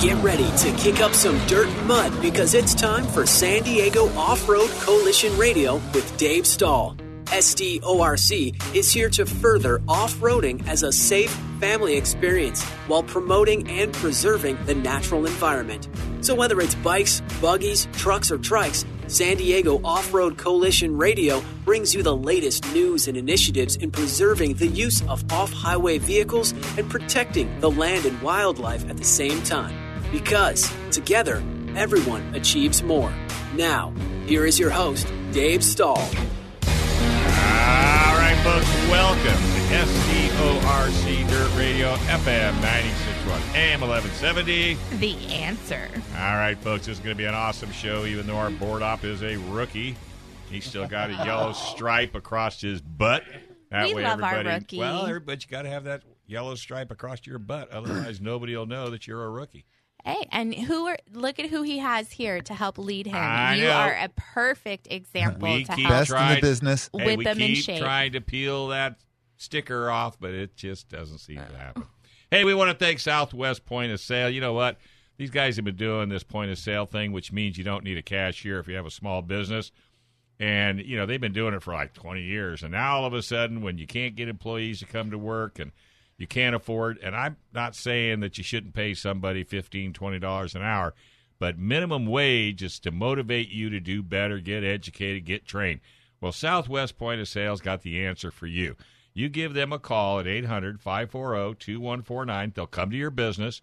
Get ready to kick up some dirt and mud because it's time for San Diego Off Road Coalition Radio with Dave Stahl. SDORC is here to further off roading as a safe family experience while promoting and preserving the natural environment. So, whether it's bikes, buggies, trucks, or trikes, San Diego Off Road Coalition Radio brings you the latest news and initiatives in preserving the use of off highway vehicles and protecting the land and wildlife at the same time. Because together, everyone achieves more. Now, here is your host, Dave Stahl. All right, folks, welcome to SDORC Dirt Radio, FM 961, AM 1170. The answer. All right, folks, this is going to be an awesome show, even though our board op is a rookie. He's still got a yellow stripe across his butt. That We way love our everybody, rookie. Well, everybody, you got to have that yellow stripe across your butt. Otherwise, nobody will know that you're a rookie. Hey, and who are look at who he has here to help lead him. I you know. are a perfect example We to keep help Best in trying- the business. Hey, whip we him in keep shape. trying to peel that sticker off, but it just doesn't seem to oh. happen. Hey, we want to thank Southwest Point of Sale. You know what? These guys have been doing this point of sale thing, which means you don't need a cashier if you have a small business. And, you know, they've been doing it for like 20 years. And now all of a sudden, when you can't get employees to come to work and you can't afford, and I'm not saying that you shouldn't pay somebody $15, $20 an hour, but minimum wage is to motivate you to do better, get educated, get trained. Well, Southwest Point of Sale's got the answer for you. You give them a call at 800 540 2149. They'll come to your business,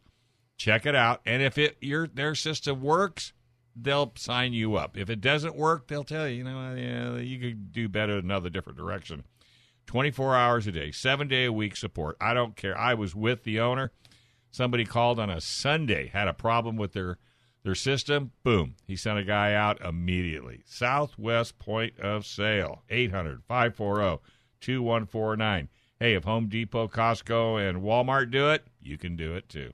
check it out, and if it your their system works, they'll sign you up. If it doesn't work, they'll tell you, you know, yeah, you could do better in another different direction. 24 hours a day, seven day a week support. I don't care. I was with the owner. Somebody called on a Sunday, had a problem with their their system. Boom. He sent a guy out immediately. Southwest Point of Sale, 800 540 2149. Hey, if Home Depot, Costco, and Walmart do it, you can do it too.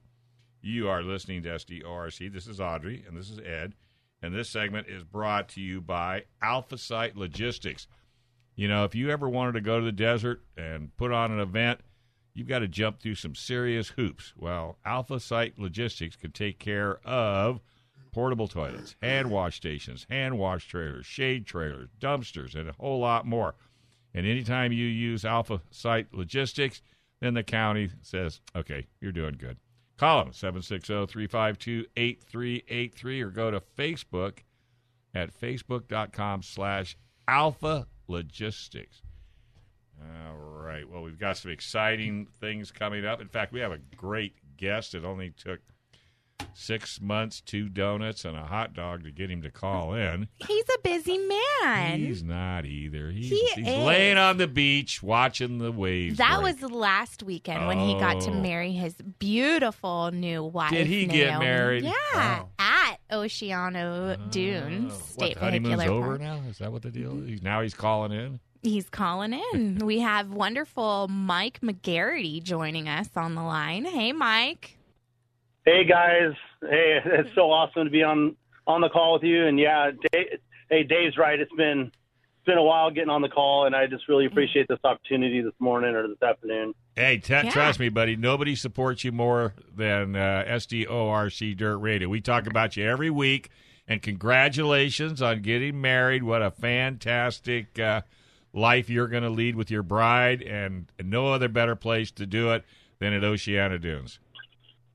You are listening to SDORC. This is Audrey, and this is Ed. And this segment is brought to you by Alpha Site Logistics. You know, if you ever wanted to go to the desert and put on an event, you've got to jump through some serious hoops. Well, Alpha Site Logistics can take care of portable toilets, hand wash stations, hand wash trailers, shade trailers, dumpsters, and a whole lot more. And anytime you use Alpha Site Logistics, then the county says, okay, you're doing good. Call them 760 352 8383 or go to Facebook at facebook.com slash alpha logistics. All right. Well, we've got some exciting things coming up. In fact, we have a great guest. It only took six months, two donuts, and a hot dog to get him to call in. He's a busy man. He's not either. He's, He he's is. laying on the beach watching the waves. that break. was last weekend when he got to Oh. marry his beautiful new wife. Did he get married? Yeah, Oh. At Oceano Dunes Oh, what, State the honeymoon's Vehicular over now? Is that what the deal is? Now he's calling in? He's calling in. we have wonderful Mike McGarity joining us on the line. Hey, Mike. Hey guys, hey, it's so awesome to be on on the call with you. And yeah, Dave, hey, Dave's right. It's been it's been a while getting on the call, and I just really appreciate this opportunity this morning or this afternoon. Hey, t- Yeah. trust me, buddy. Nobody supports you more than uh, SDORC Dirt Radio. We talk about you every week, and congratulations on getting married. What a fantastic uh, life you're going to lead with your bride, and no other better place to do it than at Oceano Dunes.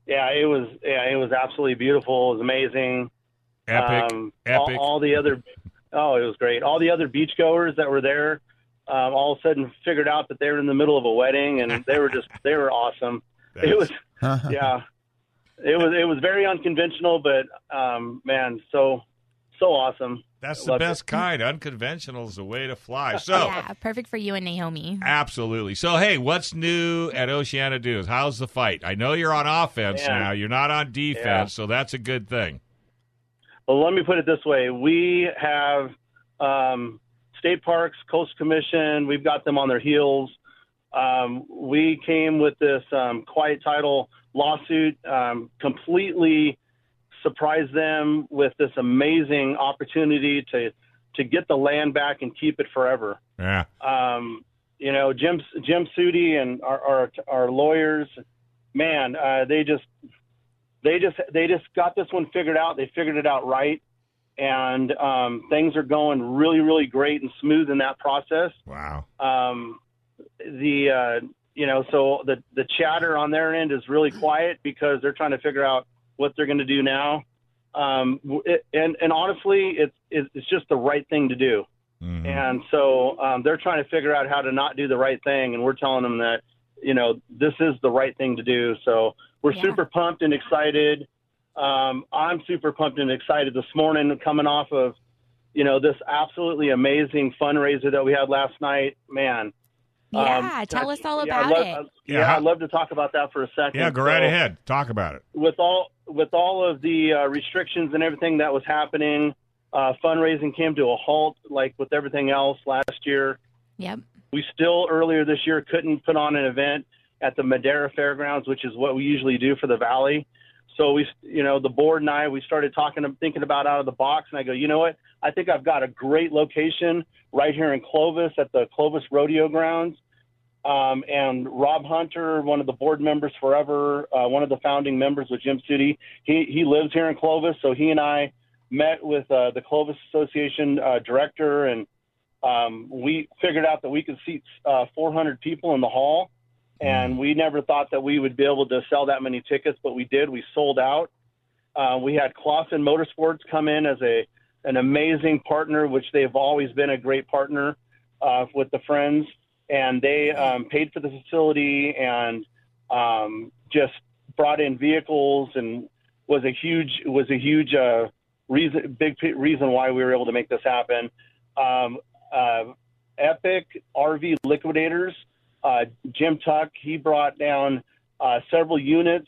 Yeah, it was yeah, it was absolutely beautiful. It was amazing. Epic, um, epic. All, all the other, oh, it was great. All the other beachgoers that were there, um, all of a sudden figured out that they were in the middle of a wedding, and they were just they were awesome. It was yeah, it was it was very unconventional, but um, man, so so awesome. That's the Loved it. best kind. Unconventional is the way to fly. So. Yeah, perfect for you and Naomi. Absolutely. So, hey, what's new at Oceano Dunes? How's the fight? I know you're on offense Yeah. now. You're not on defense, Yeah. so that's a good thing. Well, let me put it this way: we have um, state parks, coast commission. We've got them on their heels. Um, we came with this um, quiet title lawsuit, um, completely surprised them with this amazing opportunity to to get the land back and keep it forever. Yeah. Um, you know, Jim Jim Suty and our our, our lawyers, man, uh, they just they just they just got this one figured out. They figured it out right, and um, things are going really really great and smooth in that process. Wow. Um, the uh, you know so the the chatter on their end is really quiet because they're trying to figure out what they're going to do now. Um, it, and and honestly, it's it's just the right thing to do. Mhm. And so um, they're trying to figure out how to not do the right thing, and we're telling them that you know this is the right thing to do. So we're Yeah. super pumped and excited. Um, I'm super pumped and excited this morning, coming off of you know this absolutely amazing fundraiser that we had last night. Man, Yeah, um, tell us all yeah, about love, it. uh, Yeah, yeah, I'd love to talk about that for a second. Yeah, go right So- ahead. Talk about it. with all with all of the uh, restrictions and everything that was happening, uh, fundraising came to a halt, like with everything else last year. Yep. We still earlier this year couldn't put on an event at the Madera Fairgrounds, which is what we usually do for the Valley. So we, you know, the board and I, we started talking, thinking about out of the box, and I go, you know what? I think I've got a great location right here in Clovis at the Clovis Rodeo Grounds. Um, and Rob Hunter, one of the board members forever, uh, one of the founding members with Jim Suty, he he lives here in Clovis, so he and I met with uh, the Clovis Association uh, director, and um, we figured out that we could seat uh, 400 people in the hall. And we never thought that we would be able to sell that many tickets, but we did. We sold out. Uh, we had Clawson Motorsports come in as a an amazing partner, which they've always been a great partner uh, with the Friends, and they um, paid for the facility and um, just brought in vehicles and was a huge was a huge uh, reason big p- reason why we were able to make this happen. Um, uh, Epic RV Liquidators, uh, Jim Tuck, he brought down uh, several units.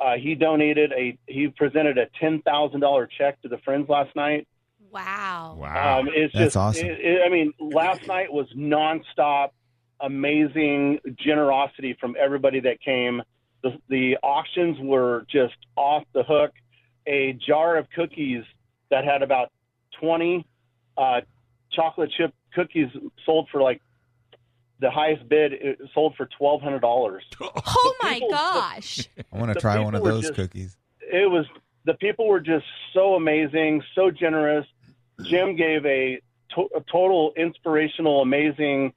Uh, he donated a he presented a ten thousand dollar check to the Friends last night. Wow. Wow. Um, it's That's just, awesome. it- it- I mean, last night was nonstop, amazing generosity from everybody that came. The, the auctions were just off the hook. A jar of cookies that had about 20 uh, chocolate chip cookies sold for like the highest bid it sold for twelve hundred dollars. Oh my people- gosh. I want to try one of those just- cookies. it was the people were just so amazing, so generous. Jim gave a, to- a total inspirational, amazing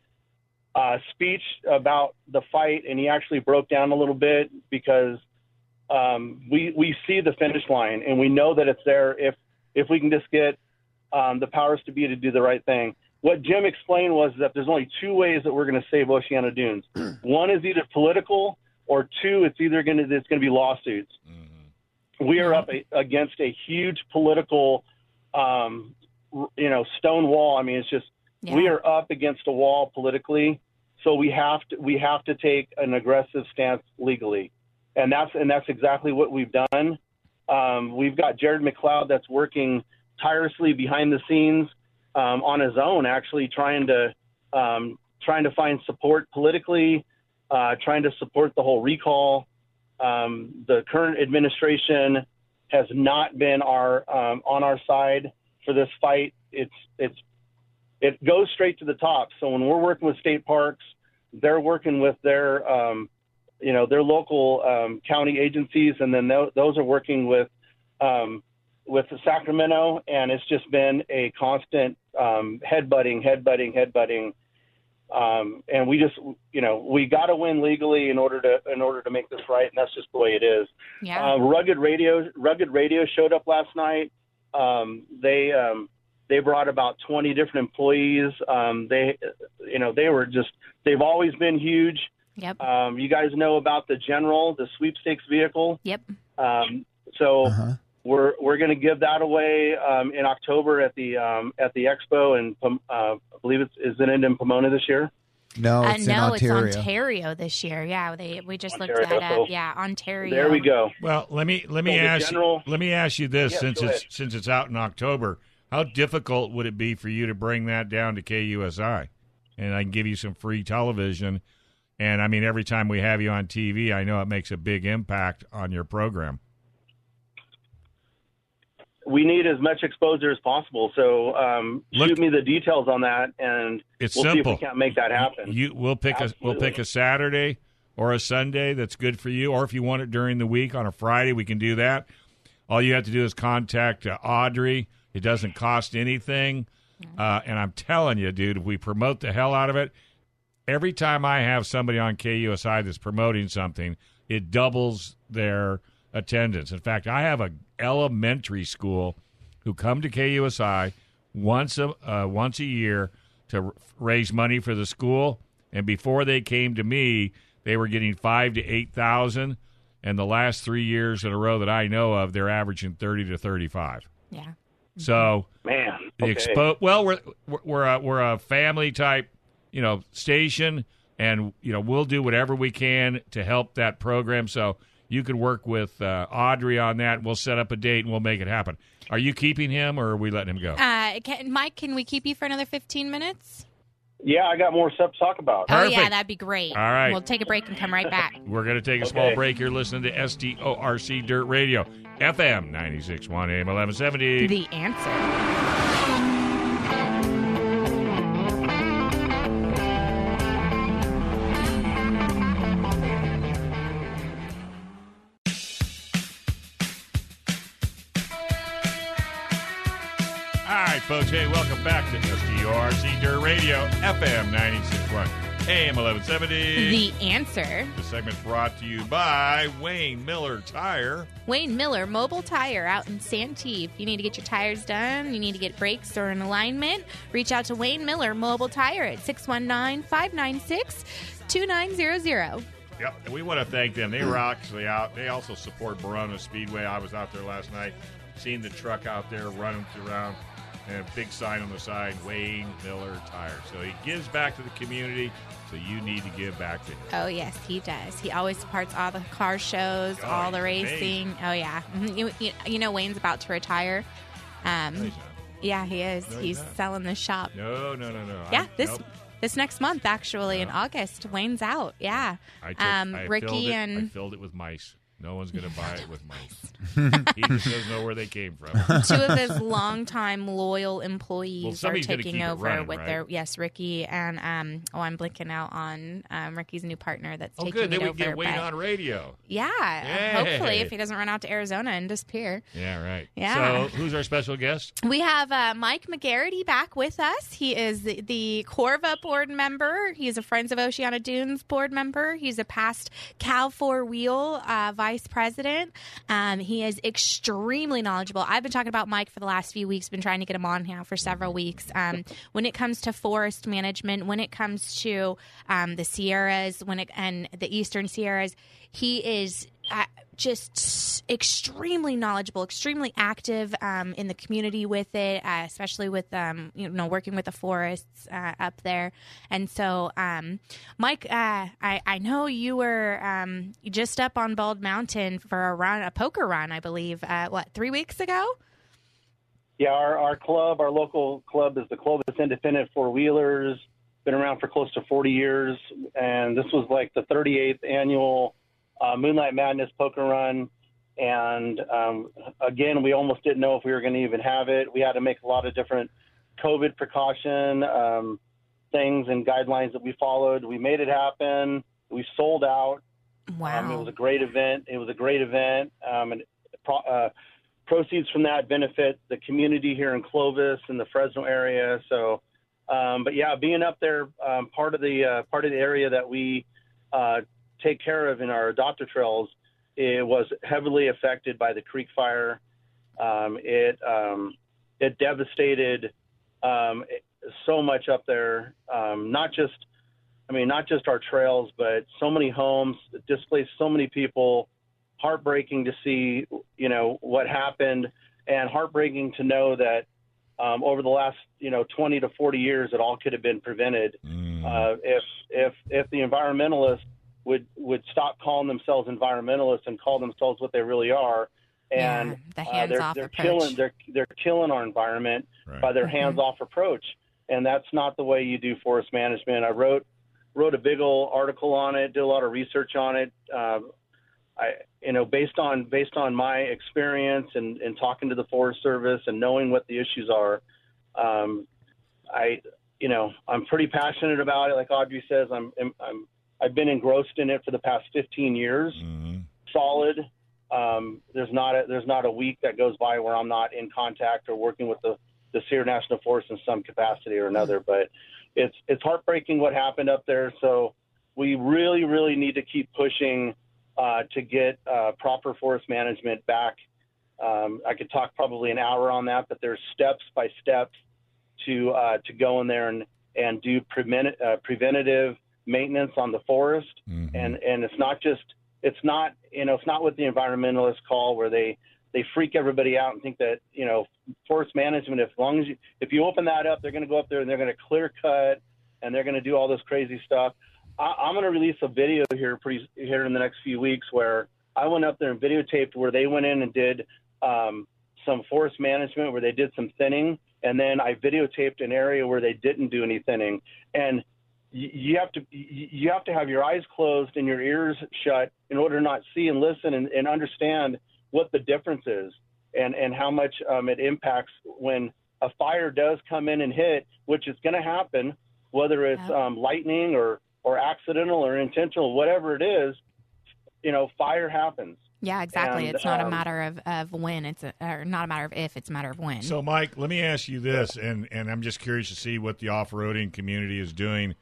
uh, speech about the fight, and he actually broke down a little bit because um, we we see the finish line, and we know that it's there if if we can just get um, the powers to be to do the right thing. What Jim explained was that there's only two ways that we're going to save Oceano Dunes. One is either political, or two, it's either going to it's going to be lawsuits we are up a, against a huge political, um, you know, stone wall. I mean, it's just Yeah. we are up against a wall politically, so we have to we have to take an aggressive stance legally, and that's and that's exactly what we've done. Um, we've got Jared McLeod that's working tirelessly behind the scenes um, on his own, actually trying to um, trying to find support politically, uh, trying to support the whole recall. Um, the current administration has not been our um, on our side for this fight. It's it's it goes straight to the top. So when we're working with state parks, they're working with their um, you know their local um, county agencies, and then tho- those are working with um, with Sacramento, and it's just been a constant um, headbutting, headbutting, headbutting. Um, and we just, you know, we got to win legally in order to in order to make this right, and that's just the way it is. Yeah. Uh, Rugged Radio, Rugged Radio showed up last night. Um, they um, they brought about 20 different employees. Um, they, you know, they were just they've always been huge. yep. Um, you guys know about the General, the sweepstakes vehicle. Yep. Um, so Uh-huh. We're we're going to give that away um, in October at the um, at the expo, and uh, I believe it's is it in Pomona this year. No, uh, it's in no, Ontario. it's Ontario this year. Yeah, they we just looked Ontario, that so- up. Yeah, Ontario. There we go. Well, let me let me So ask general- let me ask you this Yeah, since it's ahead. since it's out in October, how difficult would it be for you to bring that down to KUSI? And I can give you some free television. And I mean, every time we have you on TV, I know it makes a big impact on your program. We need as much exposure as possible. So um, Look- shoot me the details on that, and It's we'll see simple. if we can't make that happen. You we'll pick a we'll pick a Saturday or a Sunday that's good for you, or if you want it during the week on a Friday, we can do that. All you have to do is contact uh, Audrey. It doesn't cost anything. Uh, and I'm telling you, dude, if we promote the hell out of it, every time I have somebody on KUSI that's promoting something, it doubles their attendance. In fact, I have a elementary school who come to KUSI once a uh, once a year to r- raise money for the school, and before they came to me, they were getting five to eight thousand. And the last three years in a row that I know of, they're averaging thirty to thirty-five. Yeah. So Man, the okay. expo well we're we're- we're a, we're a family type you know station and you know we'll do whatever we can to help that program so you could work with uh, audrey on that we'll set up a date and we'll make it happen are you keeping him or are we letting him go Uh, can, Mike, can we keep you for another 15 minutes? Yeah, I got more stuff to talk about. Oh, yeah, that'd be great. All right. We'll take a break and come right back. we're going to take a small Okay. break here listening to sdorc dirt radio fm 961 am 1170 The answer. Folks. Hey, welcome back to SDORC Dirt Radio, FM 961, AM 1170. The answer. The segment brought to you by Wayne Miller Tire. Wayne Miller Mobile Tire out in Santee. If you need to get your tires done, you need to get brakes or an alignment, reach out to Wayne Miller Mobile Tire at 619 596 2900. Yep, and we want to thank them. They were actually out. They also support Barona Speedway. I was out there last night, seeing the truck out there running around, and a big sign on the side, Wayne Miller Tire. So he gives back to the community. So you need to give back to him. Oh, yes, he does. He always supports all the car shows, Oh, all the racing. Oh, yeah. Mhm. You, you, you know, Wayne's about to retire. Um, yeah, he is. No, he's he's selling the shop. no, no, no. no. Yeah, I- this nope. this next month, actually, in August, Wayne's out. Yeah. I took, um, I Ricky it, I and filled it with mice. No one's going to buy it with mice. he just doesn't know where they came from. two of his longtime loyal employees Well, are taking over running, with right? their yes, Ricky and um oh I'm blinking out on um Ricky's new partner that's Oh, taking good. Then we over. get Wayne on radio. yeah, Yay. hopefully if he doesn't run out to Arizona and disappear. Yeah, right. Yeah. So who's our special guest? We have uh, Mike McGarity back with us. He is the, the Corva board member. He's a Friends of Oceana Dunes board member. He's a past Cal Four Wheel uh, vice president. Um, he is extremely knowledgeable. I've been talking about Mike for the last few weeks. Been trying to get him on now for several weeks. Um, when it comes to forest management, when it comes to um, the Sierras, when it and the Eastern Sierras, he is. Uh, just extremely knowledgeable, extremely active um, in the community with it, uh, especially with um, you know working with the forests uh, up there. And so, um, Mike, uh, I, I know you were um, just up on Bald Mountain for a run, a poker run, I believe. Uh, what three weeks ago? Yeah, our, our club, our local club is the Clovis Independent Four Wheelers. Been around for close to 40 years, and this was like the 38th annual uh, Moonlight Madness Poker Run. And um, again, we almost didn't know if we were going to even have it. We had to make a lot of different COVID precaution um, things and guidelines that we followed. We made it happen. We sold out. Wow. Um, it was a great event. It was a great event, um, and pro- uh, proceeds from that benefit the community here in Clovis and the Fresno area. So, um, but yeah, being up there, um, part of the uh, part of the area that we uh, take care of in our adopter trails, it was heavily affected by the creek fire. Um, it um, it devastated um, so much up there. Um, not just, I mean, not just our trails, but so many homes it displaced so many people. Heartbreaking to see, you know, what happened, and heartbreaking to know that um, over the last, you know, 20 to 40 years, it all could have been prevented uh, if if if the environmentalists would would stop calling themselves environmentalists and call themselves what they really are. And Yeah, the uh, they're, they're killing they're they're killing our environment Right. by their Mhm. hands-off approach, and that's not the way you do forest management. I wrote wrote a big old article on it, did a lot of research on it. Uh, I you know based on based on my experience and, and talking to the Forest Service and knowing what the issues are, um, I you know I'm pretty passionate about it. Like Audrey says, I'm I'm I've been engrossed in it for the past 15 years, Mhm. solid. Um, there's not a, there's not a week that goes by where I'm not in contact or working with the the Sierra National Forest in some capacity or another. But it's it's heartbreaking what happened up there. So we really really need to keep pushing uh, to get uh, proper forest management back. Um, I could talk probably an hour on that, but there's steps by steps to uh, to go in there and and do prevent, uh, preventative maintenance on the forest. Mhm. and and it's not just it's not you know it's not what the environmentalists call where they they freak everybody out and think that you know forest management as long as you if you open that up they're going to go up there and they're going to clear cut and they're going to do all this crazy stuff. I, i'm going to release a video here pretty here in the next few weeks where i went up there and videotaped where they went in and did um, some forest management where they did some thinning. And then i videotaped an area where they didn't do any thinning. And you you have to you have to have your eyes closed and your ears shut in order to not see and listen and, and understand what the difference is and and how much um, it impacts when a fire does come in and hit, which is going to happen, whether it's Yeah. um, lightning or or accidental or intentional, whatever it is. You know, fire happens. Yeah, exactly. And, it's not a um, matter of, of when. It's a, or not a matter of if. It's a matter of when. So, Mike, let me ask you this, and, and I'm just curious to see what the off roading community is doing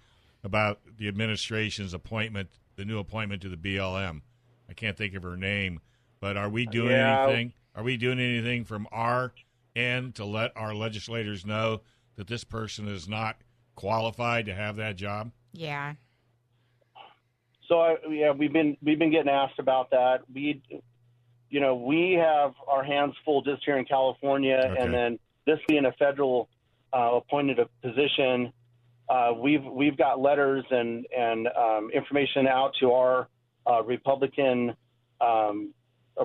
about the administration's appointment, the new appointment to the BLM. I can't think of her name, but are we doing Yeah. anything? Are we doing anything from our end to let our legislators know that this person is not qualified to have that job? yeah. So I, yeah, we've been we've been getting asked about that. We, you know, we have our hands full just here in California, Okay. and then this being a federal uh, appointed a position, uh, we've we've got letters and and um, information out to our uh, Republican um,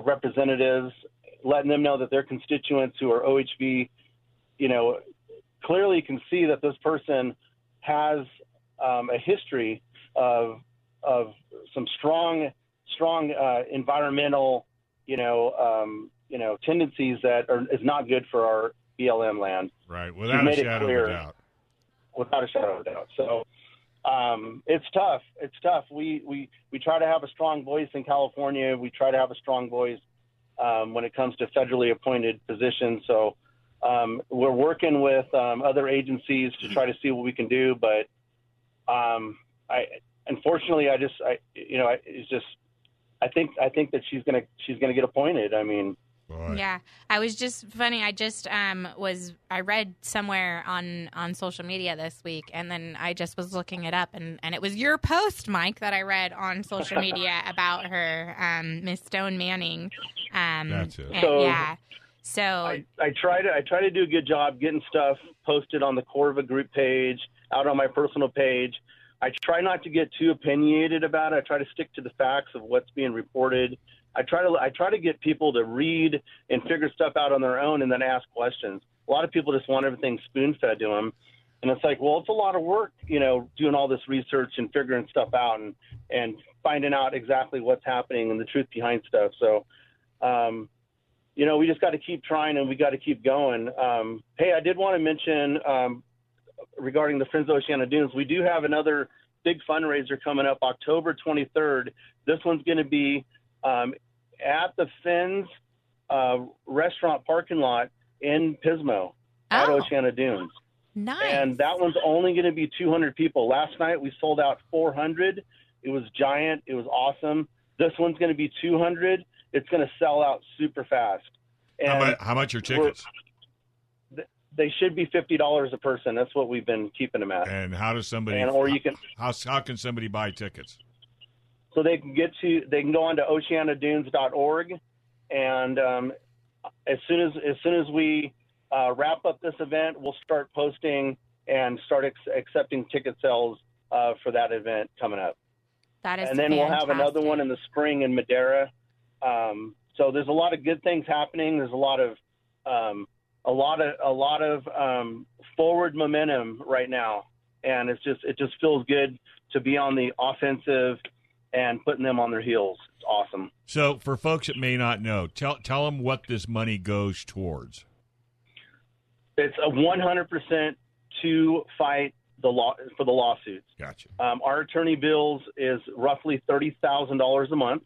representatives, letting them know that their constituents who are OHV, you know, clearly can see that this person has um, a history of of some strong strong uh, environmental you know um, you know tendencies that are is not good for our BLM land Right, without a shadow of a doubt. Without a shadow of a doubt. So um, it's tough. It's tough. We, we we try to have a strong voice in California. We try to have a strong voice um, when it comes to federally appointed positions. So um, we're working with um, other agencies to try to see what we can do. But um, I unfortunately, I just I you know I, it's just I think I think that she's gonna she's gonna get appointed. I mean. Boy. Yeah, I was just funny. I just um was I read somewhere on on social media this week, and then I just was looking it up, and and it was your post, Mike, that I read on social media about her, um, Miss Stone Manning. Um, That's it. and- So- yeah. So I, I try to I try to do a good job getting stuff posted on the Corva group page, out on my personal page. I try not to get too opinionated about it. I try to stick to the facts of what's being reported. I try to I try to get people to read and figure stuff out on their own and then ask questions. A lot of people just want everything spoon fed to them, and it's like, well, it's a lot of work, you know, doing all this research and figuring stuff out and and finding out exactly what's happening and the truth behind stuff. So. Um, you know, we just got to keep trying and we got to keep going. Um, hey, I did want to mention um, regarding the Friends of Oceano Dunes, we do have another big fundraiser coming up October 23rd. This one's going to be um, at the Fins uh, restaurant parking lot in Pismo at Oh. Oceano Dunes. nice. And that one's only going to be 200 people. Last night we sold out 400. It was giant. It was awesome. This one's going to be 200. It's going to sell out super fast. And How much, how much are tickets? they should be fifty dollars a person. That's what we've been keeping them at. And how does somebody? And or you can How how can somebody buy tickets? So they can get to they can go on to oceanodunes.org and um, as soon as as soon as we uh, wrap up this event, we'll start posting and start ex- accepting ticket sales uh, for that event coming up. that is and then we'll have another one in the spring in Madera. Um, so there's a lot of good things happening. There's a lot of um, a lot of a lot of um, forward momentum right now, and it's just it just feels good to be on the offensive and putting them on their heels. It's awesome. So, for folks that may not know, tell tell them what this money goes towards. It's a 100% to fight the law for the lawsuits. Gotcha. Um, our attorney bills is roughly thirty thousand dollars a month,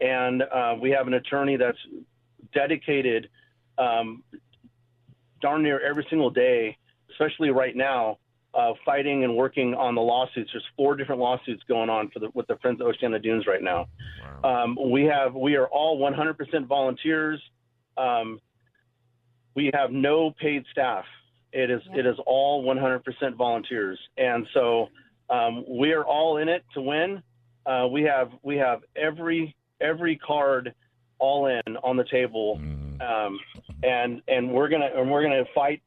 and uh, we have an attorney that's dedicated um, darn near every single day, especially right now, uh, fighting and working on the lawsuits. There's four different lawsuits going on for the, with the Friends of Oceano Dunes right now. Wow. Um, we have we are all 100% volunteers. Um, we have no paid staff. It is it is all 100% volunteers, and so um, we are all in it to win. Uh, we have we have every every card all in on the table, Mhm. um, and and we're gonna and we're gonna fight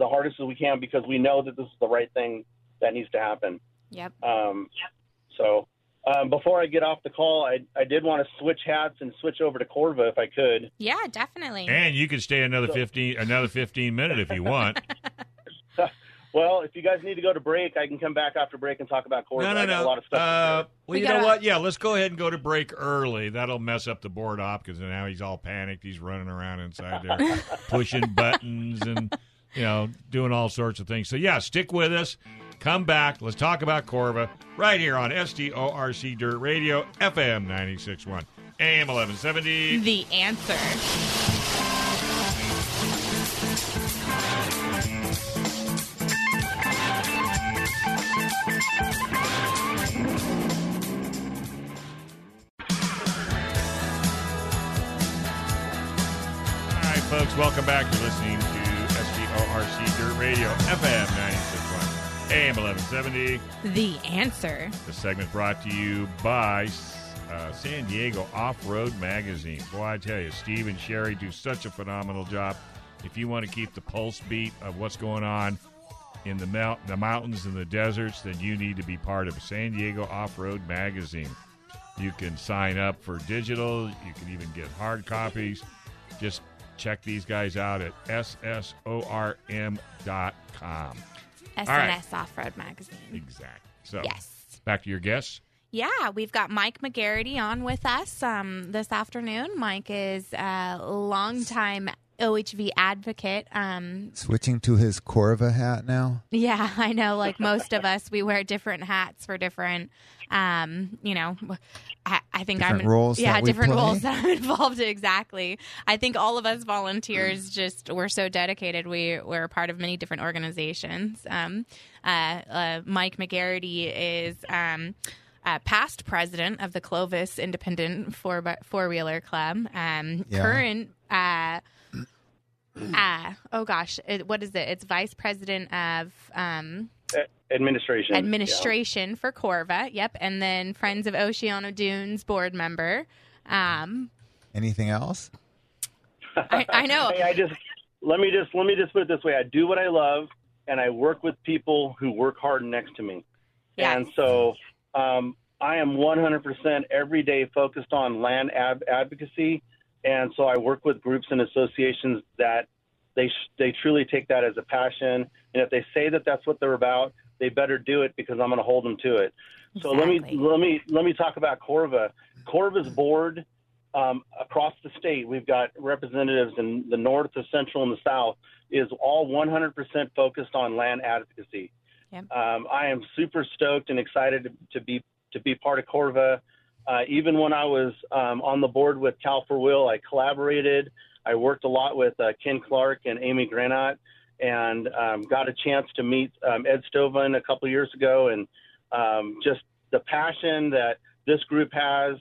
the hardest as we can because we know that this is the right thing that needs to happen. Yep. Um, so um, before I get off the call, I, I did want to switch hats and switch over to Corva if I could. Yeah, definitely. And you can stay another fifteen another fifteen minute if you want. Well, if you guys need to go to break, I can come back after break and talk about Corva. No, no, I got no. a lot of stuff. Uh, well, We you gotta- know what? Yeah, let's go ahead and go to break early. That'll mess up the board op because now he's all panicked. He's running around inside there, pushing buttons and you know doing all sorts of things. So yeah, stick with us. Come back. Let's talk about Corva right here on SDORC Dirt Radio, FM 96.1, AM 1170. the answer. All right, folks, welcome back. To SDORC Dirt Radio, FM 96.1, AM 1170. The answer. The segment brought to you by uh, San Diego Off Road Magazine. Boy, I tell you, Steve and Sherry do such a phenomenal job. If you want to keep the pulse beat of what's going on in the, mount, the mountains and the deserts, then you need to be part of San Diego Off Road Magazine. You can sign up for digital, you can even get hard copies. Just check these guys out at ssorm.com. SNS right. Off Road Magazine. Exactly. So, Yes. back to your guests. Yeah, we've got Mike McGarity on with us um, this afternoon. Mike is a longtime OHV advocate. Um, Switching to his Corva hat now. yeah, I know. Like most of us, we wear different hats for different. Um, you know, I, I think Different I'm roles Yeah, different play? roles that I'm involved in. Exactly. I think all of us volunteers just we're so dedicated. We we're part of many different organizations. Um, uh, uh, Mike McGarity is. Um, uh, past president of the Clovis Independent Four Four Wheeler Club, um, Yeah. current uh, uh, oh gosh, it, what is it? It's vice president of um, Administration. administration for Corva. Yep, and then Friends of Oceano Dunes board member. Um, Anything else? I, I know. Hey, I just let me just let me just put it this way: I do what I love, and I work with people who work hard next to me. Yes. And so um, I am 100% every day focused on land ad- advocacy. And so I work with groups and associations that they sh- they truly take that as a passion. And if they say that that's what they're about, they better do it because I'm going to hold them to it. So let me let me let me talk about Corva. Corva's board um, across the state, we've got representatives in the north, the central, and the south, is all 100% focused on land advocacy. Um, I am super stoked and excited to, to be to be part of Corva. Uh, even when I was um, on the board with Cal Four Wheel, I collaborated. I worked a lot with uh, Ken Clark and Amy Granat, and um, got a chance to meet um, Ed Stovan a couple years ago, and um, just the passion that this group has.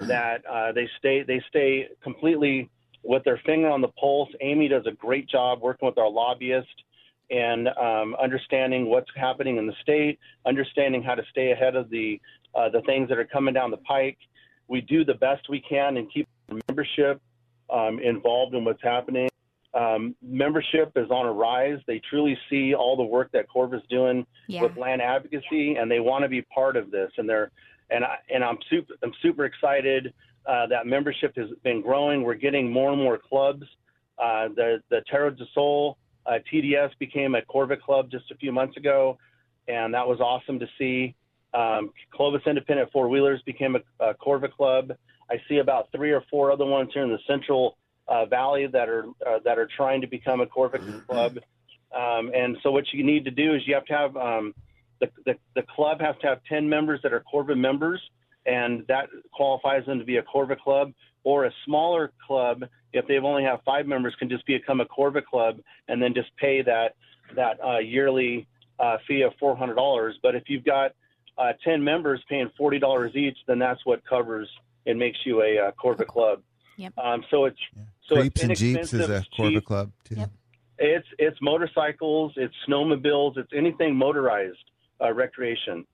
That uh, they stay they stay completely with their finger on the pulse. Amy does a great job working with our lobbyist and um, understanding what's happening in the state, understanding how to stay ahead of the uh, the things that are coming down the pike. We do the best we can and keep membership um, involved in what's happening. Um, membership is on a rise. They truly see all the work that Corva's doing Yeah. with land advocacy, and they want to be part of this. And they're and I and I'm super I'm super excited uh, that membership has been growing. We're getting more and more clubs. Uh, the the Tierra Del Sol uh, TDS became a Corva club just a few months ago, and that was awesome to see. Um, Clovis Independent Four Wheelers became a, a Corva club. I see about three or four other ones here in the Central uh, Valley that are uh, that are trying to become a Corva club. Um, and so what you need to do is you have to have um, the, the the club has to have 10 members that are Corva members, and that qualifies them to be a Corva club. Or a smaller club, if they only have five members, can just become a Corva club and then just pay that that uh, yearly uh, fee of four hundred dollars. But if you've got uh, ten members paying forty dollars each, then that's what covers and makes you a uh, Corva club. Yep. Um, so it's so Creeps it's and Jeeps is a inexpensive, Corva cheap. club too. Yep. It's it's motorcycles, it's snowmobiles, it's anything motorized uh, recreation,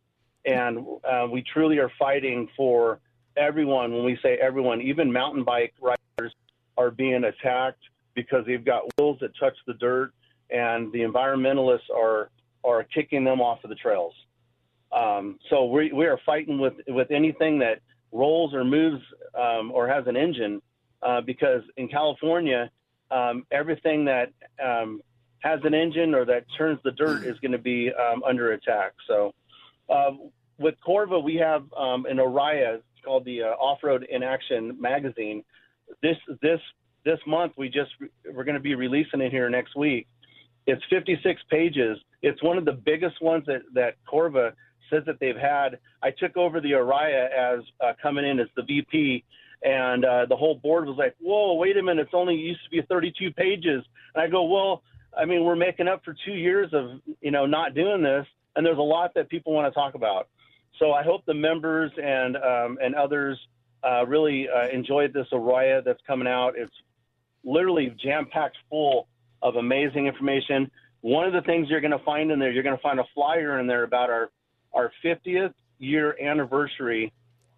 and uh, we truly are fighting for everyone. When we say everyone, even mountain bike riders are being attacked because they've got wheels that touch the dirt, and the environmentalists are are kicking them off of the trails. Um, so we we are fighting with with anything that rolls or moves um, or has an engine, uh, because in California, um, everything that um, has an engine or that turns the dirt is going to be um, under attack. So uh, with Corva, we have um, an it's called the uh, Off Road in Action magazine. This this this month we just we're going to be releasing it here next week. It's 56 pages. It's one of the biggest ones that that Corva says that they've had. I took over the Oriya as uh, coming in as the VP, and uh, the whole board was like, "Whoa, wait a minute! It's only used to be 32 pages." And I go, "Well, I mean, we're making up for two years of you know not doing this, and there's a lot that people want to talk about." So I hope the members and um, and others uh, really uh, enjoyed this Oriya that's coming out. It's literally jam packed full of amazing information. One of the things you're going to find in there, you're going to find a flyer in there about our our 50th year anniversary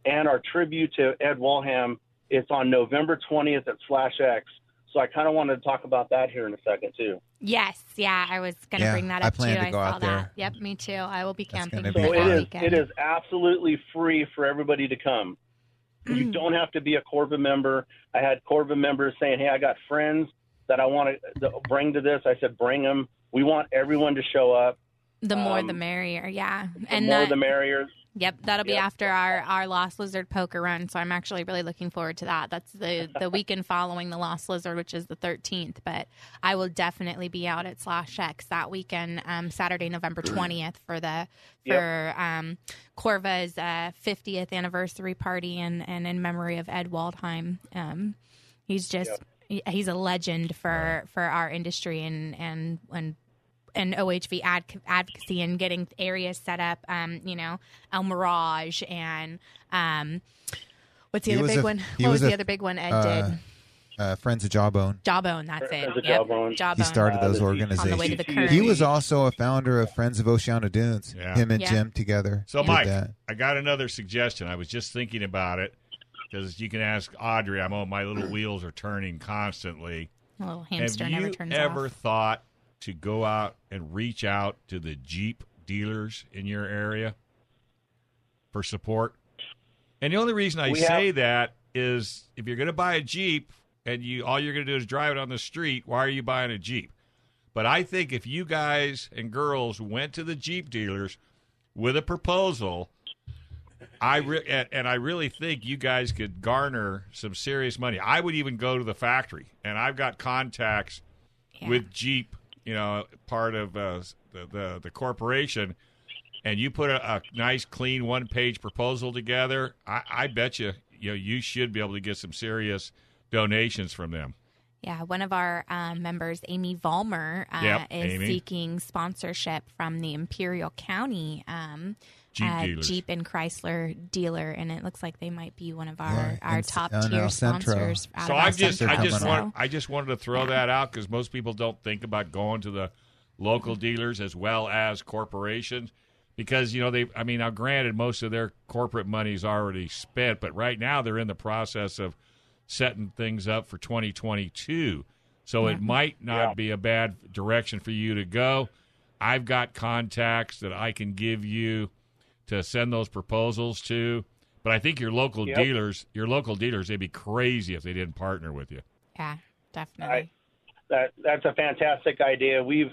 and our tribute to Ed Waldheim. It's on November 20th at Slash X. So I kind of wanted to talk about that here in a second too. Yes, yeah, I was going to Yeah, bring that up I up plan too. to I go saw out that. there. Yep, me too. I will be camping be So it is, it is absolutely free for everybody to come. You don't have to be a Corva member. I had Corva members saying, "Hey, I got friends that I want to bring to this." I said, "Bring them. We want everyone to show up. the more the um, merrier, yeah. The and more that, the merrier." Yep, that'll be Yep. after our our Lost Lizard poker run. So I'm actually really looking forward to that. That's the the weekend following the Lost Lizard, which is the 13th. But I will definitely be out at Slash X that weekend, um, Saturday, November 20th for the Yep. for um, Corva's uh, 50th anniversary party and and in memory of Ed Waldheim. Um, he's just he- he's a legend for for our industry and and and and OHV ad, advocacy and getting areas set up. Um, you know, El Mirage and um, what's the He other big a- one? What was was the other big one Ed uh, did? Uh, Friends of Jawbone. Jawbone. That's it. Friends of Yep. Jawbone. He started those the- organizations. On the way to the He- was also a founder of Friends of Oceano Dunes. Yeah. Him and Yeah. Jim together. So, did Mike, that. I got another suggestion. I was just thinking about it because you can ask Audrey. I'm on my little wheels are turning constantly. A little hamster Have never you turns ever off. thought to go out and reach out to the Jeep dealers in your area for support? And the only reason I We say that is if you're going to buy a Jeep and you all you're going to do is drive it on the street, why are you buying a Jeep? But I think if you guys and girls went to the Jeep dealers with a proposal, I re- and, and I really think you guys could garner some serious money. I would even go to the factory, and I've got contacts Yeah. with Jeep, you know, part of uh, the, the the corporation, and you put a, a nice, clean, one page proposal together. I, I bet you, you know, you should be able to get some serious donations from them. Yeah, one of our um, members, Amy Vollmer, uh, Yep, is Amy. seeking sponsorship from the Imperial County um, Jeep uh. Jeep and Chrysler dealer, and it looks like they might be one of our, Yeah, our top tier El Centro. sponsors. So I just, I just coming want, I just wanted to throw Yeah. that out because most people don't think about going to the local dealers as well as corporations because you know they. I mean, now granted, most of their corporate money is already spent, but right now they're in the process of setting things up for 2022. So it might not Yeah. be a bad direction for you to go. I've got contacts that I can give you to send those proposals to. But I think your local Yep. dealers, your local dealers, they'd be crazy if they didn't partner with you. Yeah, definitely. I, that that's a fantastic idea. We've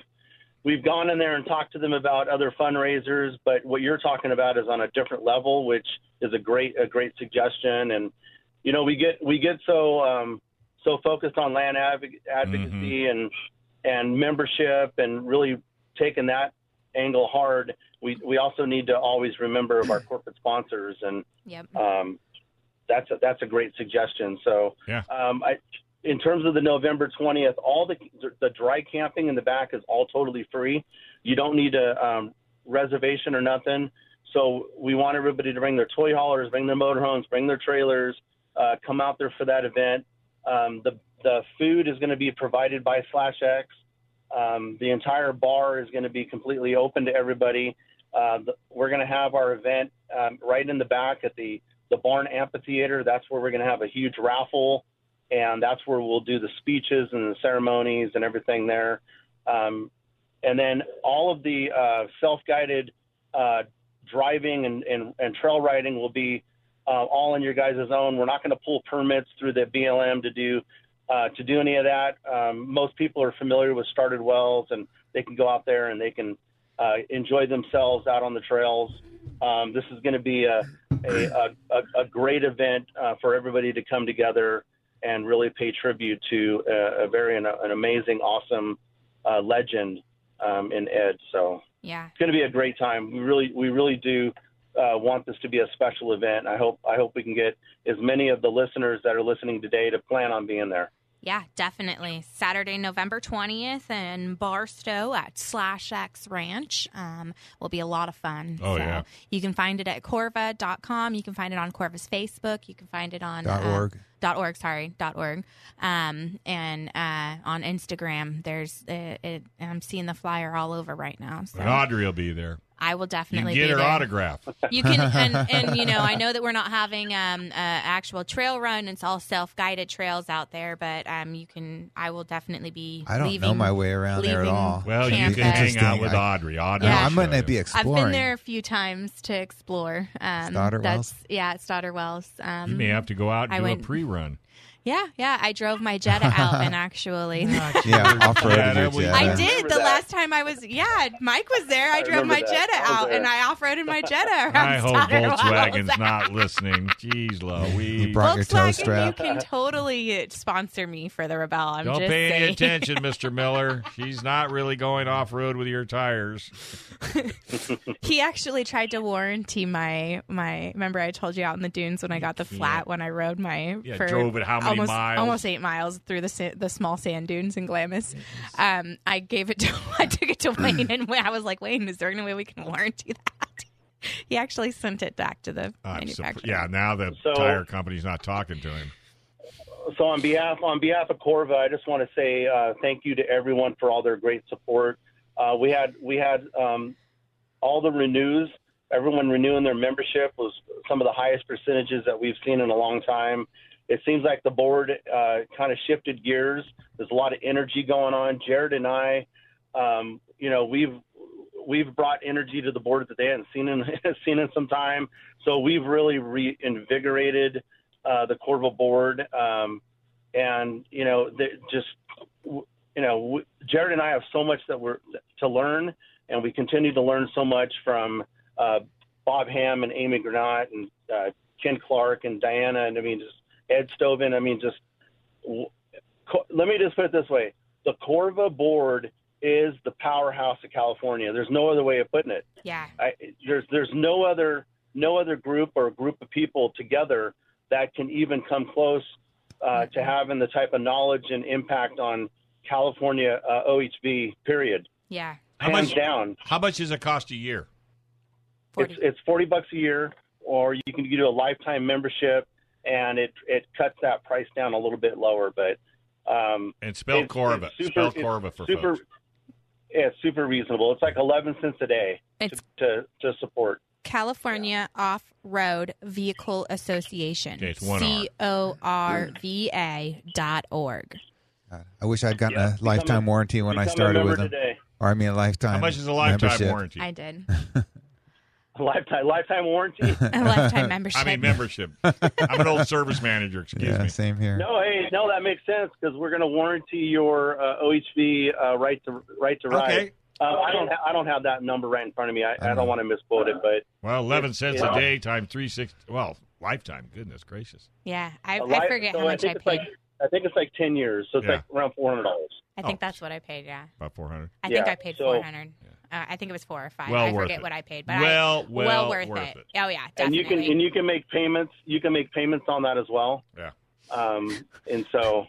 we've gone in there and talked to them about other fundraisers, but what you're talking about is on a different level, which is a great a great suggestion. And you know, we get we get so um, so focused on land adv- advocacy and and membership and really taking that angle hard, we we also need to always remember of our corporate sponsors, and Yep. um, that's a, that's a great suggestion. So, Yeah. um, I, in terms of the November twentieth, all the the dry camping in the back is all totally free. You don't need a um, reservation or nothing. So we want everybody to bring their toy haulers, bring their motorhomes, bring their trailers, uh, come out there for that event. Um, the the food is going to be provided by Slash X. Um, the entire bar is going to be completely open to everybody. Uh, the, we're going to have our event um, right in the back at the the barn amphitheater. That's where we're going to have a huge raffle, and that's where we'll do the speeches and the ceremonies and everything there. Um, and then all of the uh, self-guided uh, driving and, and, and trail riding will be uh, all in your guys' own. We're not going to pull permits through the BLM to do uh, to do any of that. Um, most people are familiar with Stoddard Wells, and they can go out there and they can uh, enjoy themselves out on the trails. Um, this is going to be a, a, a, a great event uh, for everybody to come together and really pay tribute to a, a very an, an amazing, awesome uh, legend um, in Ed. So Yeah. it's going to be a great time. We really, we really do uh, want this to be a special event. I hope, I hope we can get as many of the listeners that are listening today to plan on being there. Yeah, definitely. Saturday, November 20th in Barstow at Slash X Ranch. Um, will be a lot of fun. Oh, yeah. You can find it at corva.com. You can find it on Corva's Facebook. You can find it on Dot uh, org. dot org, sorry, dot org. Um, and uh, on Instagram, there's uh, it, I'm seeing the flyer all over right now. So But Audrey will be there. I will You can definitely get be her there. autograph. You can, and, and you know, I know that we're not having um, uh, actual trail run. It's all self guided trails out there, but um, you can. I will definitely be. I don't leaving, know my way around there at all. Well, you can hang out with Audrey. Audrey, Yeah. will I'm going show to be you. I've been there a few times to explore. Um, Stoddard that's, Wells? Yeah, it's Stoddard Wells. Um, You may have to go out and I do went- a pre-run. Yeah, yeah. I drove my Jetta out, and actually, Yeah, off road Yeah, your that was- jet. I did Remember the that. last time I was. Yeah, Mike was there. I, I drove my that. Jetta out, there. and I off roaded my Jetta. I hope Stoddard Wells. Volkswagen's not listening. Jeez, Louise. You brought your tow Volkswagen, strap. you can totally sponsor me for the Rebel. I'm Don't just pay any attention, Mr. Miller. She's not really going off road with your tires. He actually tried to warranty my my. Remember, I told you out in the dunes when I got the flat when I rode my. Yeah, for drove it how many almost, miles? Almost eight miles through the sa- the small sand dunes in Glamis. Um, I gave it to I took it to Wayne and I was like, Wayne, is there any way we can warranty that? He actually sent it back to the I'm manufacturer. surpri- yeah, now the So- tire company's not talking to him. so on behalf on behalf of Corva, I just want to say uh, thank you to everyone for all their great support. Uh, we had we had um, all the renews. Everyone renewing their membership was some of the highest percentages that we've seen in a long time. It seems like the board uh, kind of shifted gears. There's a lot of energy going on. Jared and I, um, you know, we've we've brought energy to the board that they hadn't seen in seen in some time. So we've really reinvigorated uh, the Corva board, um, and you know, just you know, Jared and I have so much that we're to learn, and we continue to learn so much from uh, Bob Ham and Amy Granat and uh, Ken Clark and Diana, and I mean, just Ed Stovin. I mean, just co- let me just put it this way: the Corva board is the powerhouse of California. There's no other way of putting it. Yeah. I, there's there's no other no other group or group of people together that can even come close uh, to having the type of knowledge and impact on California uh, OHV. Period. Yeah. How Hands much? down. How much does it cost a year? Forty. It's it's forty bucks a year, or you can do a lifetime membership, and it it cuts that price down a little bit lower. But um, And spell It's- Corva. it's super- spell Corva for super. folks. Yeah, it's super reasonable. It's like eleven cents a day It's to, to to support. California Off Road Vehicle Association. Okay, it's one R. C O R V A dot org. God, I wish I'd gotten Yeah, a lifetime a- warranty when I started with them. today. Or I mean, a lifetime. How much is a lifetime membership. warranty? I did Lifetime lifetime warranty. a lifetime membership. I mean membership. I'm an old service manager. Excuse Yeah, me. same here. No, hey, no, that makes sense because we're going to warranty your uh, OHV uh, right to right to ride. Okay. Uh, I don't ha- I don't have that number right in front of me. I, I don't want to misquote it, but Well, eleven cents Yeah. a day times three six. Well, lifetime. Goodness gracious. yeah, I, li- forget so how much I think paid. it's like I think it's like ten years, so it's Yeah. like around four hundred dollars. I think Oh. that's what I paid. Yeah, About four hundred. I think I paid so- four hundred. Uh, I think it was four or five. Well I worth forget it. what I paid, but Well, I, well worth, worth it. it. Oh yeah, and you can and you can make payments. You can make payments on that as well. Yeah. Um, and so,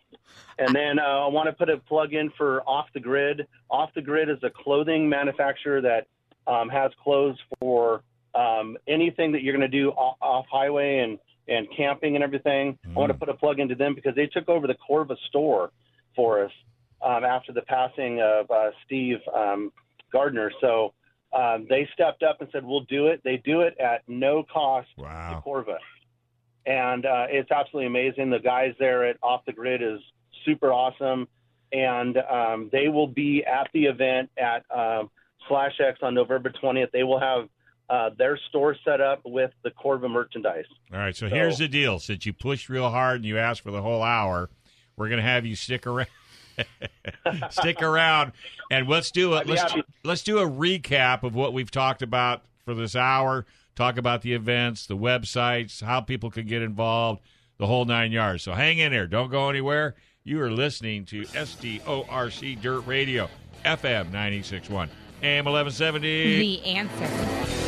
and then uh, I want to put a plug in for Off the Grid. Off the Grid is a clothing manufacturer that um, has clothes for um, anything that you're going to do off, off highway and and camping and everything. I want to put a plug into them because they took over the Corva store for us um, after the passing of uh, Steve um, Gardner. So. Um, they stepped up and said, "We'll do it." They do it at no cost Wow. to Corva, and uh, it's absolutely amazing. The guys there at Off the Grid is super awesome, and um, they will be at the event at um, Slash X on November 20th. They will have uh, their store set up with the Corva merchandise. All right, so here's the deal. Since you pushed real hard and you asked for the whole hour, we're going to have you stick around. stick around, and let's do it. Let's let's do a recap of what we've talked about for this hour. Talk about the events, the websites, how people can get involved, the whole nine yards. So hang in there. Don't go anywhere. You are listening to SDORC Dirt Radio, FM 96.1, AM 1170. the answer.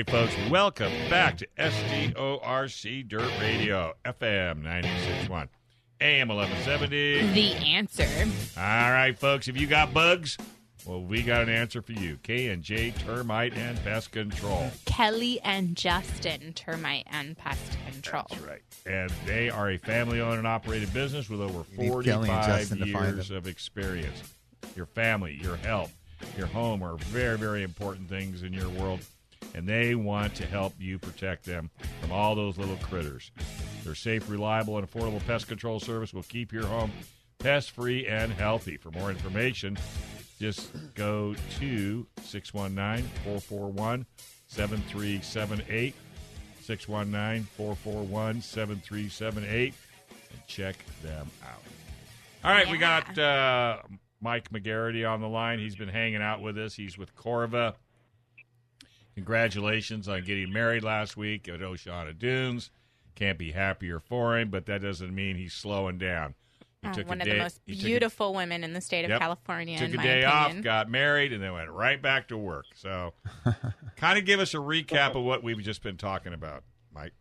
Right, folks, welcome back to SDORC Dirt Radio, FM 96.1, AM 1170. The answer. All right, folks, if you got bugs, well, we got an answer for you. K&J Termite and Pest Control. Kelly and Justin, termite and pest control. That's right. And they are a family-owned and operated business with over You need Kelly and 45 Justin to find years of experience. Your family, your health, your home are very, very important things in your world, and they want to help you protect them from all those little critters. Their safe, reliable, and affordable pest control service will keep your home pest-free and healthy. For more information, just go to 619-441-7378 619-441-7378 and check them out. All right, we got uh, Mike McGarity on the line. He's been hanging out with us. He's with Corva. Congratulations on getting married last week at Oceano Dunes. Can't be happier for him, but that doesn't mean he's slowing down. He took one a of day, the most he took a- beautiful women in the state of Yep. California. took in a my day opinion. off, got married, and then went right back to work. So, kind of give us a recap of what we've just been talking about, Mike.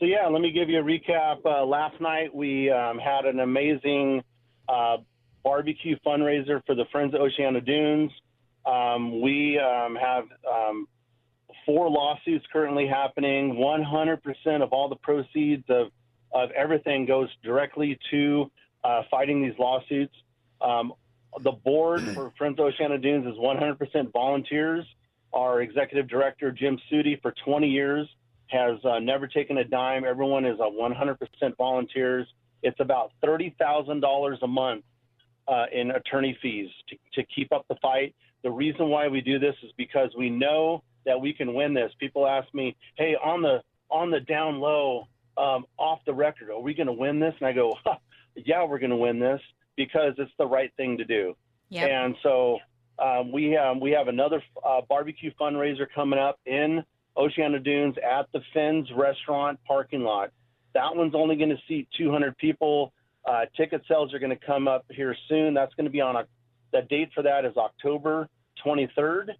So yeah, let me give you a recap. Uh, last night we um, had an amazing uh, barbecue fundraiser for the Friends of Oceano Dunes. Um, we um, have um, four lawsuits currently happening. 100% of all the proceeds of of everything goes directly to uh, fighting these lawsuits. Um, the board for Friends of Oceano Dunes is 100% volunteers. Our executive director, Jim Suty, for 20 years has uh, never taken a dime. Everyone is a 100% volunteers. It's about $30,000 a month uh, in attorney fees to, to keep up the fight. The reason why we do this is because we know that we can win this. People ask me, "Hey, on the on the down low, um, off the record, are we going to win this?" And I go, "Yeah, we're going to win this because it's the right thing to do." Yep. And so um, we um, we have another uh, barbecue fundraiser coming up in Oceano Dunes at the Finn's Restaurant parking lot. That one's only going to seat 200 people. Uh, ticket sales are going to come up here soon. That's going to be on a the date for that is October 23rd,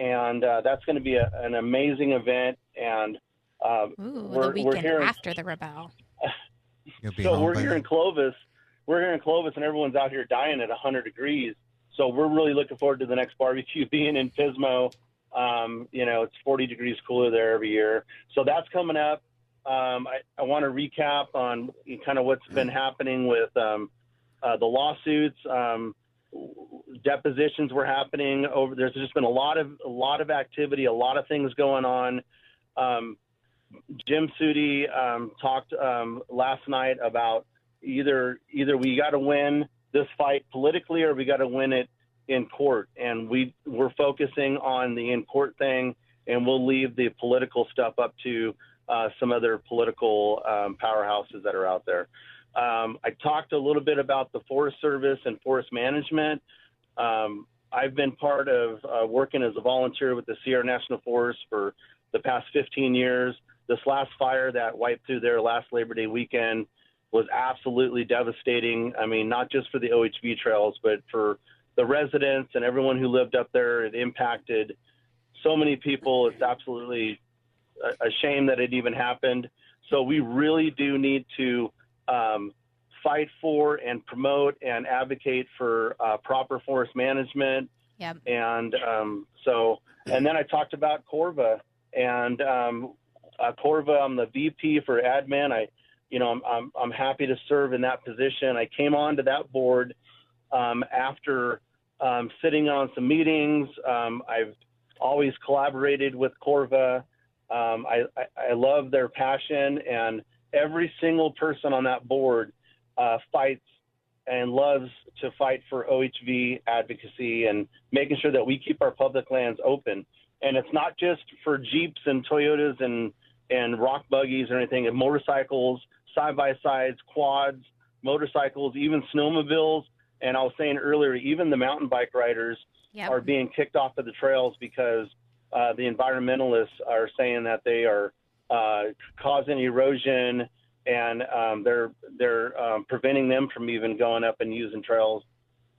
and uh, that's going to be a, an amazing event. And um, Ooh, we're- the we're weekend here- after the rebel. So we're here in Clovis. We're here in Clovis, and everyone's out here dying at 100 degrees. So we're really looking forward to the next barbecue being in Pismo. Um, you know, it's 40 degrees cooler there every year. So that's coming up. Um, I, I want to recap on kind of what's been happening with um, uh, the lawsuits. Um, depositions were happening over. There's just been a lot of a lot of activity, a lot of things going on. Um, Jim Suty um, talked um, last night about either either we got to win this fight politically or we got to win it in court, and we we're focusing on the in court thing, and we'll leave the political stuff up to uh, some other political um, powerhouses that are out there. Um, I talked a little bit about the Forest Service and forest management. Um, I've been part of uh, working as a volunteer with the Sierra National Forest for the past 15 years. This last fire that wiped through there last Labor Day weekend was absolutely devastating. I mean, not just for the OHV trails, but for the residents and everyone who lived up there. It impacted so many people. It's absolutely a, a shame that it even happened. So we really do need to um, fight for and promote and advocate for uh, proper forest management. Yep. And um, so, and then I talked about Corva and um, uh, Corva. I'm the VP for admin. I, you know, I'm, I'm I'm happy to serve in that position. I came onto that board um, after um, sitting on some meetings. Um, I've always collaborated with Corva. Um, I, I, I love their passion, and every single person on that board uh, fights and loves to fight for OHV advocacy and making sure that we keep our public lands open. And it's not just for Jeeps and Toyotas and, and rock buggies or anything, and motorcycles, side by sides, quads, motorcycles, even snowmobiles. And I was saying earlier, even the mountain bike riders Yep. are being kicked off of the trails because uh, the environmentalists are saying that they are uh, causing erosion and um, they're they're um, preventing them from even going up and using trails.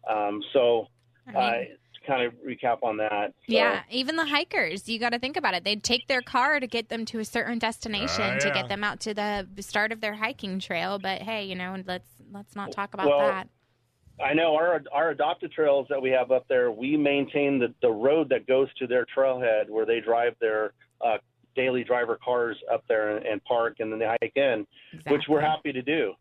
Um, so, I uh, mean- to kind of recap on that. So, Yeah, even the hikers, you got to think about it. They'd take their car to get them to a certain destination Ah, to get them out to the start of their hiking trail. But hey, you know, let's let's not talk about Well, that. I know our our adopted trails that we have up there. We maintain the the road that goes to their trailhead where they drive their uh, daily driver cars up there and, and park, and then they hike in, which we're happy to do.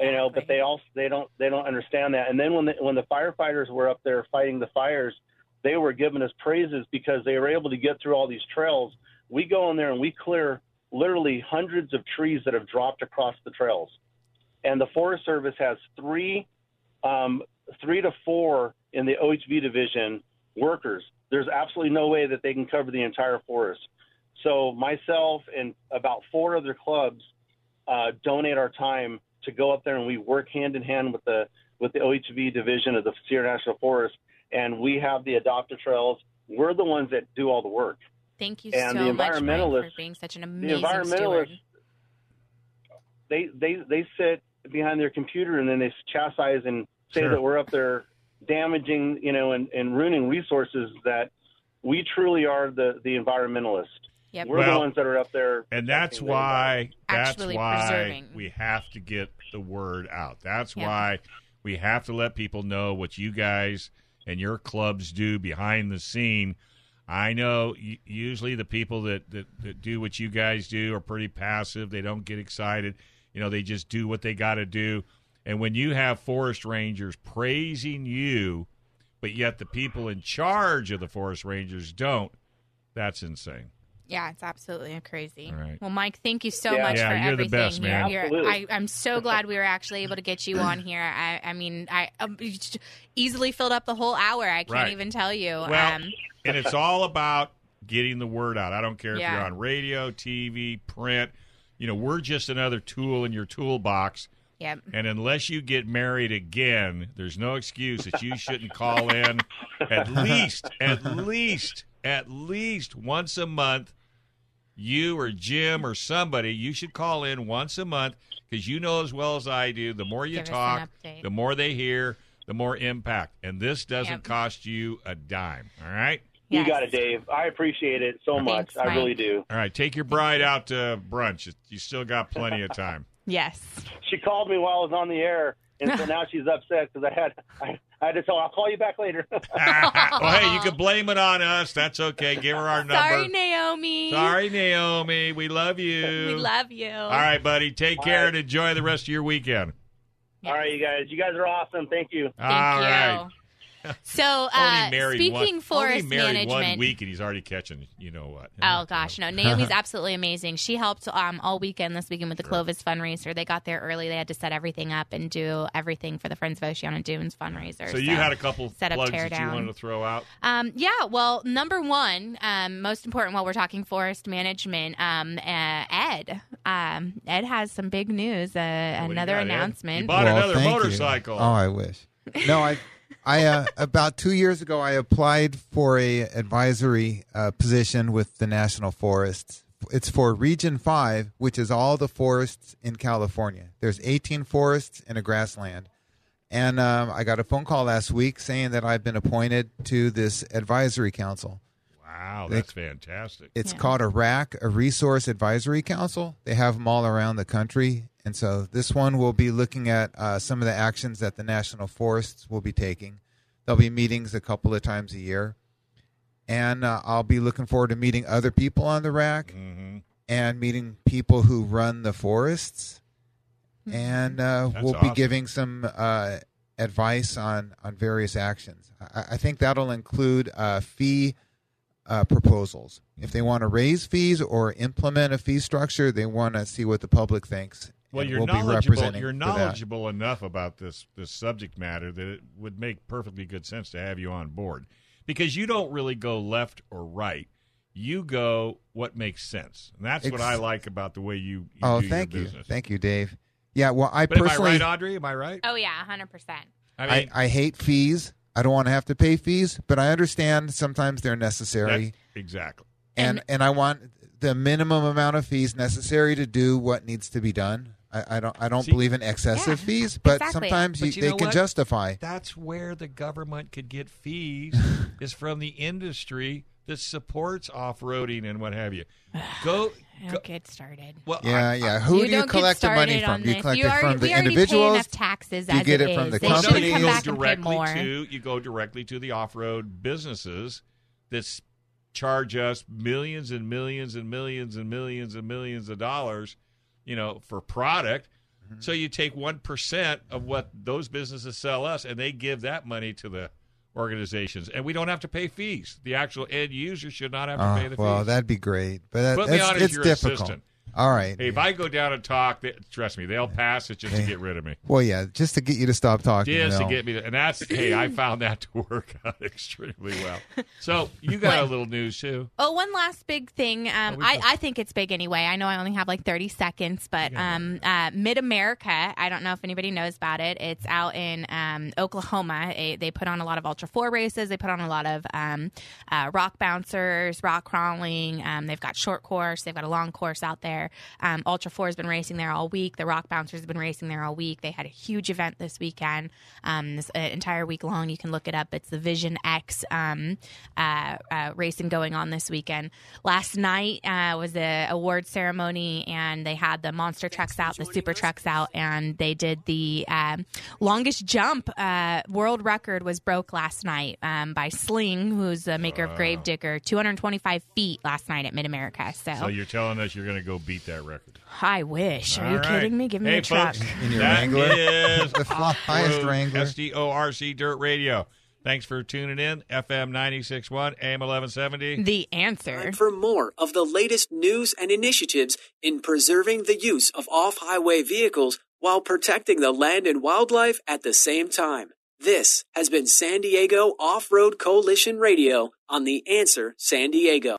you know but they also they don't they don't understand that. And then when the when the firefighters were up there fighting the fires they were giving us praises because they were able to get through all these trails. We go in there and we clear literally hundreds of trees that have dropped across the trails. And the forest service has three um, three to four in the ohv division workers. There's absolutely no way that they can cover the entire forest so myself and about four other clubs uh, donate our time to go up there and we work hand in hand with the with the OHV division of the Sierra National Forest, and we have the adopted trails. We're the ones that do all the work. Thank you and so the much, Mike, for environmentalists- being such an The amazing environmentalists, steward. they they they sit behind their computer and then they chastise and say Sure. that we're up there damaging, you know, and, and ruining resources that we truly are the the environmentalists. Yep. We're the ones that are up there, And that's protecting the environment. why that's why preserving. we have to get the word out. That's Yeah. why we have to let people know what you guys and your clubs do behind the scene. I know u- usually the people that, that, that do what you guys do are pretty passive. They don't get excited. You know, they just do what they got to do. And when you have forest rangers praising you, but yet the people in charge of the forest rangers don't, that's insane. Yeah, it's absolutely crazy. All right. Well, Mike, thank you so Yeah. much Yeah, for you're the everything. best, man. You're, Absolutely. I, I'm so glad we were actually able to get you on here. I, I mean, I um, easily filled up the whole hour. I can't Right. even tell you. Well, um, and it's all about getting the word out. I don't care if Yeah. you're on radio, TV, print. You know, we're just another tool in your toolbox. yep. And unless you get married again, there's no excuse that you shouldn't call in at least, at least, at least once a month. You or Jim or somebody, you should call in once a month because you know as well as I do. The more you Give talk, the more they hear, the more impact. And this doesn't Yep. cost you a dime. All right. You got it, Dave. I appreciate it so Thanks, much. I really do. All right, take your bride out to brunch. You still got plenty of time. Yes. She called me while I was on the air, and so now she's upset because I had I, I had to tell her I'll call you back later. well, hey, you can blame it on us. That's okay. Give her our number. Sorry, Naomi. Sorry, Naomi. We love you. We love you. All right, buddy. Take All care right. and enjoy the rest of your weekend. All right, you guys. You guys are awesome. Thank you. Thank All you. right. So, Only uh, married speaking one, forest only married management. one week and he's already catching. You know what? Oh gosh, no. Naomi's absolutely amazing. She helped um, all weekend this weekend with the Clovis fundraiser. They got there early. They had to set everything up and do everything for the Friends of Oceano Dunes fundraiser. So you had a couple set up, plugs tear that you down. wanted to throw out. Um, yeah, well, number one, um, most important while we're talking forest management, um, uh, Ed. Um, Ed has some big news. Uh, What do you another got, Ed? announcement. You bought Well, another thank you. motorcycle. Oh, I wish. No, I I uh, about two years ago I applied for a advisory uh, position with the National Forests. It's for Region Five, which is all the forests in California. There's 18 forests and a grassland. And um, I got a phone call last week saying that I've been appointed to this advisory council. Wow, that's fantastic. It's Yeah. called a RAC, a Resource Advisory Council. They have them all around the country. And so this one will be looking at uh, some of the actions that the National Forests will be taking. There'll be meetings a couple of times a year. And uh, I'll be looking forward to meeting other people on the RAC hmm and meeting people who run the forests. And uh, we'll be giving some uh, advice on, on various actions. I, I think that'll include uh, fee uh, proposals. If they want to raise fees or implement a fee structure, they want to see what the public thinks. Well, you're we'll knowledgeable. You're knowledgeable enough about this this subject matter that it would make perfectly good sense to have you on board because you don't really go left or right. You go what makes sense, and that's what I like about the way you, you Oh, do thank your you, thank you, Dave. Yeah, well, I But am I personally, right, Audrey? Am I right? Oh yeah, hundred percent. I I, mean, I hate fees. I don't want to have to pay fees, but I understand sometimes they're necessary. that's- exactly. and And- and I want the minimum amount of fees necessary to do what needs to be done. I, I don't I don't See- believe in excessive Yeah, fees, but exactly. sometimes But you, you they can what? justify. That's where the government could get fees is from the industry that supports off-roading and what have you. Go, go Don't get started. well, Yeah, I- yeah. Who you do you collect the money from? Do you collect you it already, from the we already individuals? Pay enough taxes Do you get it from the They Well, shouldn't company? come you go back directly to you go directly to the off-road businesses that charge us millions and millions and millions and millions and millions of dollars, you know, for product. Mm-hmm. So you take one percent of what those businesses sell us, and they give that money to the organizations, and we don't have to pay fees. The actual end user should not have to Oh, pay the well, fees. that'd be great, but that, that's, it's difficult. assistant. All right. Hey, if I go down and talk, they, trust me, they'll pass it just to get rid of me. well, yeah, just to get you to stop talking. Just to get me, to, and that's hey, I found that to work out extremely well. So you got a little news too. Oh, one last big thing. Um, Oh, I, got- I think it's big anyway. I know I only have like 30 seconds, but um, uh, Mid America, I don't know if anybody knows about it. It's out in um, Oklahoma. They, they put on a lot of Ultra 4 races. They put on a lot of um, uh, rock bouncers, rock crawling. Um, they've got short course. They've got a long course out there. Um, Ultra 4 has been racing there all week. The rock bouncers have been racing there all week. They had a huge event this weekend. Um, this uh, entire week long, you can look it up. It's the Vision X um, uh, uh, racing going on this weekend. Last night uh, was the award ceremony, and they had the monster trucks out, the super trucks out, and they did the um, longest jump. Uh, world record was broke last night um, by Sling, who's the maker of Gravedigger, 225 feet last night at Mid America. So, So you're telling us you're going to go beat that record? I wish. Are All you right. kidding me? Give me hey, a truck. Folks, In your that Wrangler? is The fly- highest Wrangler. SDORC Dirt Radio. Thanks for tuning in. FM 96.1, AM 1170. The answer. Time for more of the latest news and initiatives in preserving the use of off highway vehicles while protecting the land and wildlife at the same time. This has been San Diego Off Road Coalition Radio on The Answer San Diego.